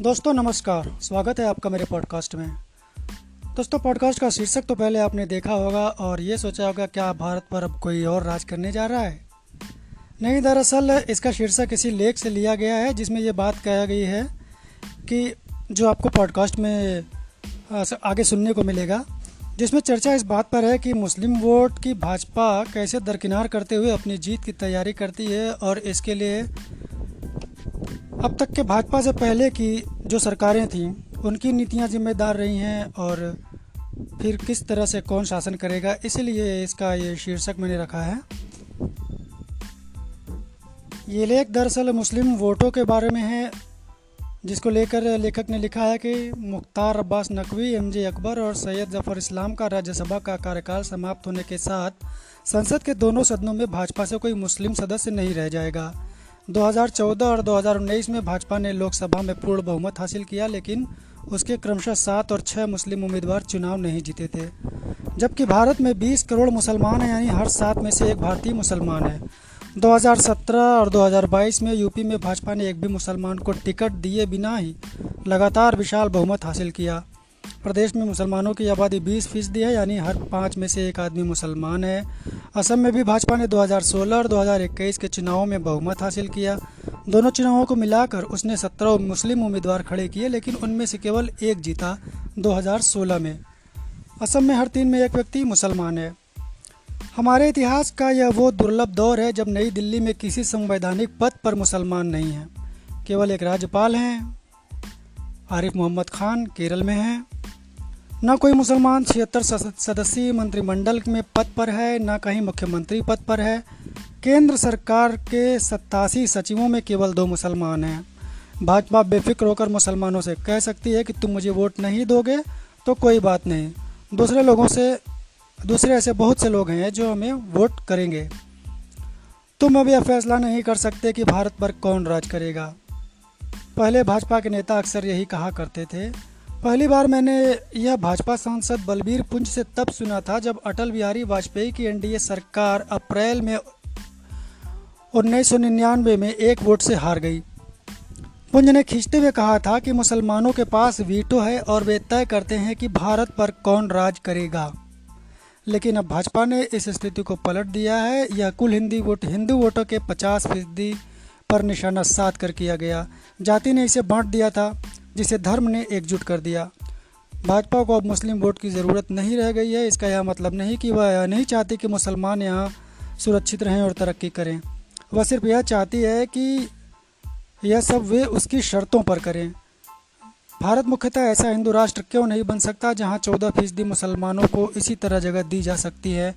दोस्तों, नमस्कार। स्वागत है आपका मेरे पॉडकास्ट में। दोस्तों पॉडकास्ट का शीर्षक तो पहले आपने देखा होगा और ये सोचा होगा, क्या भारत पर अब कोई और राज करने जा रहा है? नहीं, दरअसल इसका शीर्षक किसी लेख से लिया गया है, जिसमें ये बात कहा गई है कि जो आपको पॉडकास्ट में आगे सुनने को मिलेगा, जिसमें चर्चा इस बात पर है कि मुस्लिम वोट की भाजपा कैसे दरकिनार करते हुए अपनी जीत की तैयारी करती है और इसके लिए अब तक के भाजपा से पहले की जो सरकारें थीं, उनकी नीतियाँ जिम्मेदार रही हैं और फिर किस तरह से कौन शासन करेगा, इसलिए इसका ये शीर्षक मैंने रखा है। ये लेख दरअसल मुस्लिम वोटों के बारे में है, जिसको लेकर लेखक ने लिखा है कि मुख्तार अब्बास नकवी एम जे अकबर और सैयद जफ़र इस्लाम का राज्यसभा का कार्यकाल समाप्त होने के साथ संसद के दोनों सदनों में भाजपा से कोई मुस्लिम सदस्य नहीं रह जाएगा। 2014 और 2019 में भाजपा ने लोकसभा में पूर्ण बहुमत हासिल किया, लेकिन उसके क्रमशः सात और छः मुस्लिम उम्मीदवार चुनाव नहीं जीते थे। जबकि भारत में 20 करोड़ मुसलमान हैं, यानी हर सात में से एक भारतीय मुसलमान है। 2017 और 2022 में यूपी में भाजपा ने एक भी मुसलमान को टिकट दिए बिना ही लगातार विशाल बहुमत हासिल किया। प्रदेश में मुसलमानों की आबादी 20 फ़ीसदी है, यानी हर पाँच में से एक आदमी मुसलमान है। असम में भी भाजपा ने 2016 और 2021 के चुनावों में बहुमत हासिल किया। दोनों चुनावों को मिलाकर उसने 17 मुस्लिम उम्मीदवार खड़े किए, लेकिन उनमें से केवल एक जीता 2016 में। असम में हर तीन में एक व्यक्ति मुसलमान है। हमारे इतिहास का यह वो दुर्लभ दौर है जब नई दिल्ली में किसी संवैधानिक पद पर मुसलमान नहीं हैं। केवल एक राज्यपाल हैं। आरिफ मोहम्मद खान केरल में हैं। न कोई मुसलमान छिहत्तर सदस्यीय मंत्रिमंडल में पद पर है, न कहीं मुख्यमंत्री पद पर है। केंद्र सरकार के सत्तासी सचिवों में केवल दो मुसलमान हैं। भाजपा बेफिक्र होकर मुसलमानों से कह सकती है कि तुम मुझे वोट नहीं दोगे तो कोई बात नहीं। दूसरे लोगों से, दूसरे ऐसे बहुत से लोग हैं जो हमें वोट करेंगे। तुम अब यह फैसला नहीं कर सकते कि भारत पर कौन राज करेगा। पहले भाजपा के नेता अक्सर यही कहा करते थे पहली बार मैंने यह भाजपा सांसद बलबीर पुंज से तब सुना था जब अटल बिहारी वाजपेयी की एनडीए सरकार अप्रैल में उन्नीस सौ निन्यानवे में एक वोट से हार गई। पुंज ने खींचते हुए कहा था कि मुसलमानों के पास वीटो है और वे तय करते हैं कि भारत पर कौन राज करेगा। लेकिन अब भाजपा ने इस स्थिति को पलट दिया है। यह कुल हिंदी वोट हिंदू वोटों के 50 फ़ीसदी पर निशाना साध कर किया गया। जाति ने इसे बांट दिया था। जिसे धर्म ने एकजुट कर दिया। भाजपा को अब मुस्लिम वोट की ज़रूरत नहीं रह गई है। इसका यह मतलब नहीं कि वह यह नहीं चाहती कि मुसलमान यहाँ सुरक्षित रहें और तरक्की करें। वह सिर्फ़ यह चाहती है कि यह सब वे उसकी शर्तों पर करें। भारत मुख्यतः ऐसा हिंदू राष्ट्र क्यों नहीं बन सकता जहाँ चौदह फ़ीसदी मुसलमानों को इसी तरह जगह दी जा सकती है?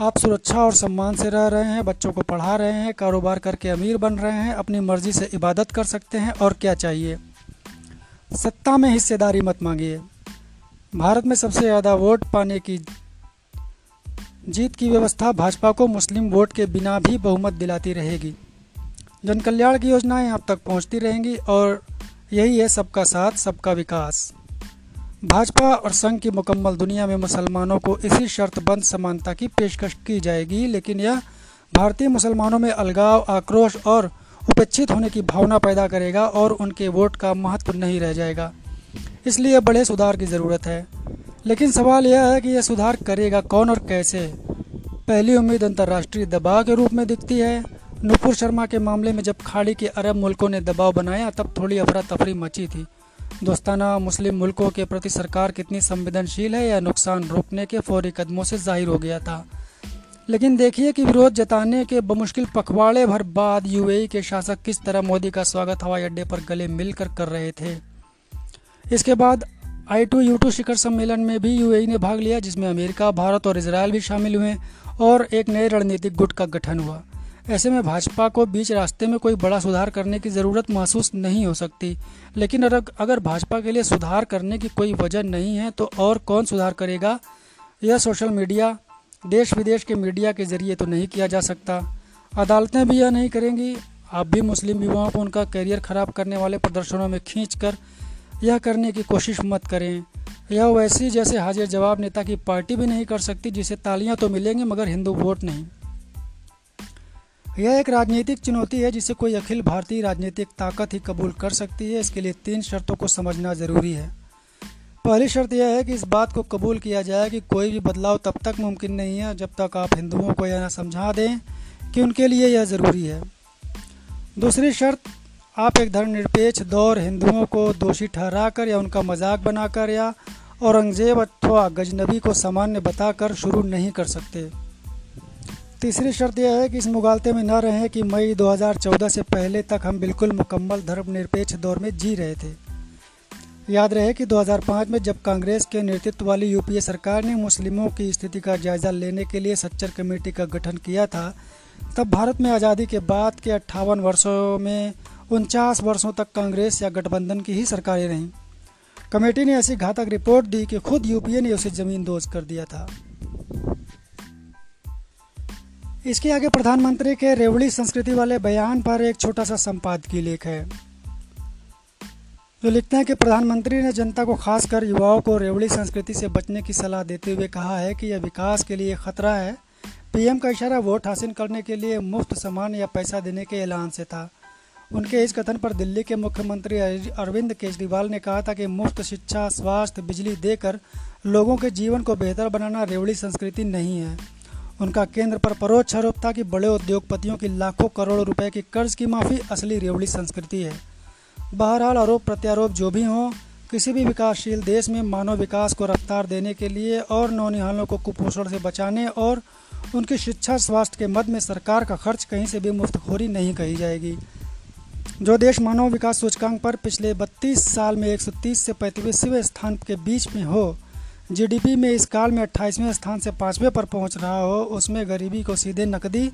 आप सुरक्षा और सम्मान से रह रहे हैं, बच्चों को पढ़ा रहे हैं, कारोबार करके अमीर बन रहे हैं, अपनी मर्ज़ी से इबादत कर सकते हैं और क्या चाहिए? सत्ता में हिस्सेदारी मत मांगिए। भारत में सबसे ज़्यादा वोट पाने की जीत की व्यवस्था भाजपा को मुस्लिम वोट के बिना भी बहुमत दिलाती रहेगी। जन कल्याण की योजनाएँ आप तक पहुँचती रहेंगी और यही है सबका साथ, सबका विकास। भाजपा और संघ की मुकम्मल दुनिया में मुसलमानों को इसी शर्तबंद समानता की पेशकश की जाएगी, लेकिन यह भारतीय मुसलमानों में अलगाव, आक्रोश और उपेक्षित होने की भावना पैदा करेगा और उनके वोट का महत्व नहीं रह जाएगा। इसलिए बड़े सुधार की ज़रूरत है। लेकिन सवाल यह है कि यह सुधार करेगा कौन और कैसे? पहली उम्मीद अंतर्राष्ट्रीय दबाव के रूप में दिखती है। नुपुर शर्मा के मामले में जब खाड़ी के अरब मुल्कों ने दबाव बनाया, तब थोड़ी अफरा तफरी मची थी। दोस्ताना मुस्लिम मुल्कों के प्रति सरकार कितनी संवेदनशील है या नुकसान रोकने के फौरी कदमों से ज़ाहिर हो गया था। लेकिन देखिए कि विरोध जताने के बमुश्किल पखवाड़े भर बाद यूएई के शासक किस तरह मोदी का स्वागत हवाई अड्डे पर गले मिलकर कर रहे थे। इसके बाद आई टू, यू टू शिखर सम्मेलन में भी यूएई ने भाग लिया, जिसमें अमेरिका, भारत और इसराइल भी शामिल हुए और एक नए रणनीतिक गुट का गठन हुआ। ऐसे में भाजपा को बीच रास्ते में कोई बड़ा सुधार करने की ज़रूरत महसूस नहीं हो सकती। लेकिन अगर भाजपा के लिए सुधार करने की कोई वजह नहीं है तो और कौन सुधार करेगा? यह सोशल मीडिया देश विदेश के मीडिया के ज़रिए तो नहीं किया जा सकता। अदालतें भी यह नहीं करेंगी। आप भी मुस्लिम युवाओं को उनका करियर ख़राब करने वाले प्रदर्शनों में खींच कर यह करने की कोशिश मत करें। यह वैसी जैसे हाजिर जवाब नेता की पार्टी भी नहीं कर सकती, जिसे तालियाँ तो मिलेंगी मगर हिंदू वोट नहीं। यह एक राजनीतिक चुनौती है, जिसे कोई अखिल भारतीय राजनीतिक ताकत ही कबूल कर सकती है। इसके लिए तीन शर्तों को समझना ज़रूरी है। पहली शर्त यह है कि इस बात को कबूल किया जाए कि कोई भी बदलाव तब तक मुमकिन नहीं है जब तक आप हिंदुओं को यह ना समझा दें कि उनके लिए यह ज़रूरी है। दूसरी शर्त, आप एक धर्मनिरपेक्ष दौर हिंदुओं को दोषी ठहराकर या उनका मज़ाक बनाकर या औरंगज़ेब अथवा गजनबी को सामान्य बताकर शुरू नहीं कर सकते। तीसरी शर्त यह है कि इस मुगालते में न रहें कि मई 2014 से पहले तक हम बिल्कुल मुकम्मल धर्मनिरपेक्ष दौर में जी रहे थे। याद रहे कि 2005 में जब कांग्रेस के नेतृत्व वाली यूपीए सरकार ने मुस्लिमों की स्थिति का जायजा लेने के लिए सच्चर कमेटी का गठन किया था, तब भारत में आज़ादी के बाद के अट्ठावन वर्षों में उनचास वर्षों तक कांग्रेस या गठबंधन की ही सरकारें रहीं। कमेटी ने ऐसी घातक रिपोर्ट दी कि खुद यूपीए ने उसे ज़मीन दोज कर दिया था। इसके आगे प्रधानमंत्री के रेवड़ी संस्कृति वाले बयान पर एक छोटा सा संपादकीय लेख है। जो लिखते हैं कि प्रधानमंत्री ने जनता को खासकर युवाओं को रेवड़ी संस्कृति से बचने की सलाह देते हुए कहा है कि यह विकास के लिए खतरा है। पीएम का इशारा वोट हासिल करने के लिए मुफ़्त सामान या पैसा देने के ऐलान से था। उनके इस कथन पर दिल्ली के मुख्यमंत्री अरविंद केजरीवाल ने कहा था कि मुफ़्त शिक्षा, स्वास्थ्य, बिजली देकर लोगों के जीवन को बेहतर बनाना रेवड़ी संस्कृति नहीं है। उनका केंद्र पर परोक्ष आरोप था कि बड़े उद्योगपतियों की लाखों करोड़ रुपए की कर्ज की माफ़ी असली रेवड़ी संस्कृति है। बहरहाल आरोप प्रत्यारोप जो भी हों, किसी भी विकासशील देश में मानव विकास को रफ्तार देने के लिए और नौनिहालों को कुपोषण से बचाने और उनकी शिक्षा स्वास्थ्य के मद में सरकार का खर्च कहीं से भी मुफ्तखोरी नहीं कही जाएगी। जो देश मानव विकास सूचकांक पर पिछले 32 साल में 130 से पैंतीसवें स्थान के बीच में हो, जीडीपी में इस काल में 28वें स्थान से पाँचवें पर पहुँच रहा हो, उसमें गरीबी को सीधे नकदी,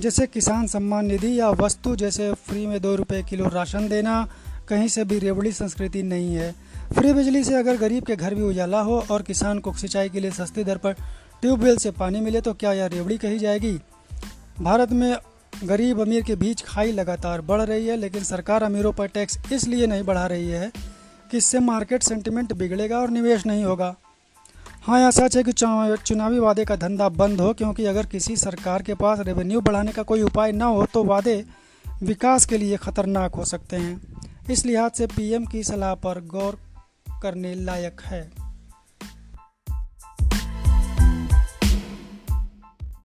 जैसे किसान सम्मान निधि या वस्तु जैसे फ्री में दो रुपये किलो राशन देना कहीं से भी रेवड़ी संस्कृति नहीं है। फ्री बिजली से अगर गरीब के घर भी उजाला हो और किसान को सिंचाई के लिए सस्ती दर पर ट्यूबवेल से पानी मिले तो क्या यह रेवड़ी कही जाएगी? भारत में गरीब अमीर के बीच खाई लगातार बढ़ रही है, लेकिन सरकार अमीरों पर टैक्स इसलिए नहीं बढ़ा रही है कि इससे मार्केट सेंटिमेंट बिगड़ेगा और निवेश नहीं होगा। हाँ यह सच है कि चुनावी वादे का धंधा बंद हो, क्योंकि अगर किसी सरकार के पास रेवेन्यू बढ़ाने का कोई उपाय ना हो तो वादे विकास के लिए खतरनाक हो सकते हैं। इस लिहाज से पीएम की सलाह पर गौर करने लायक है।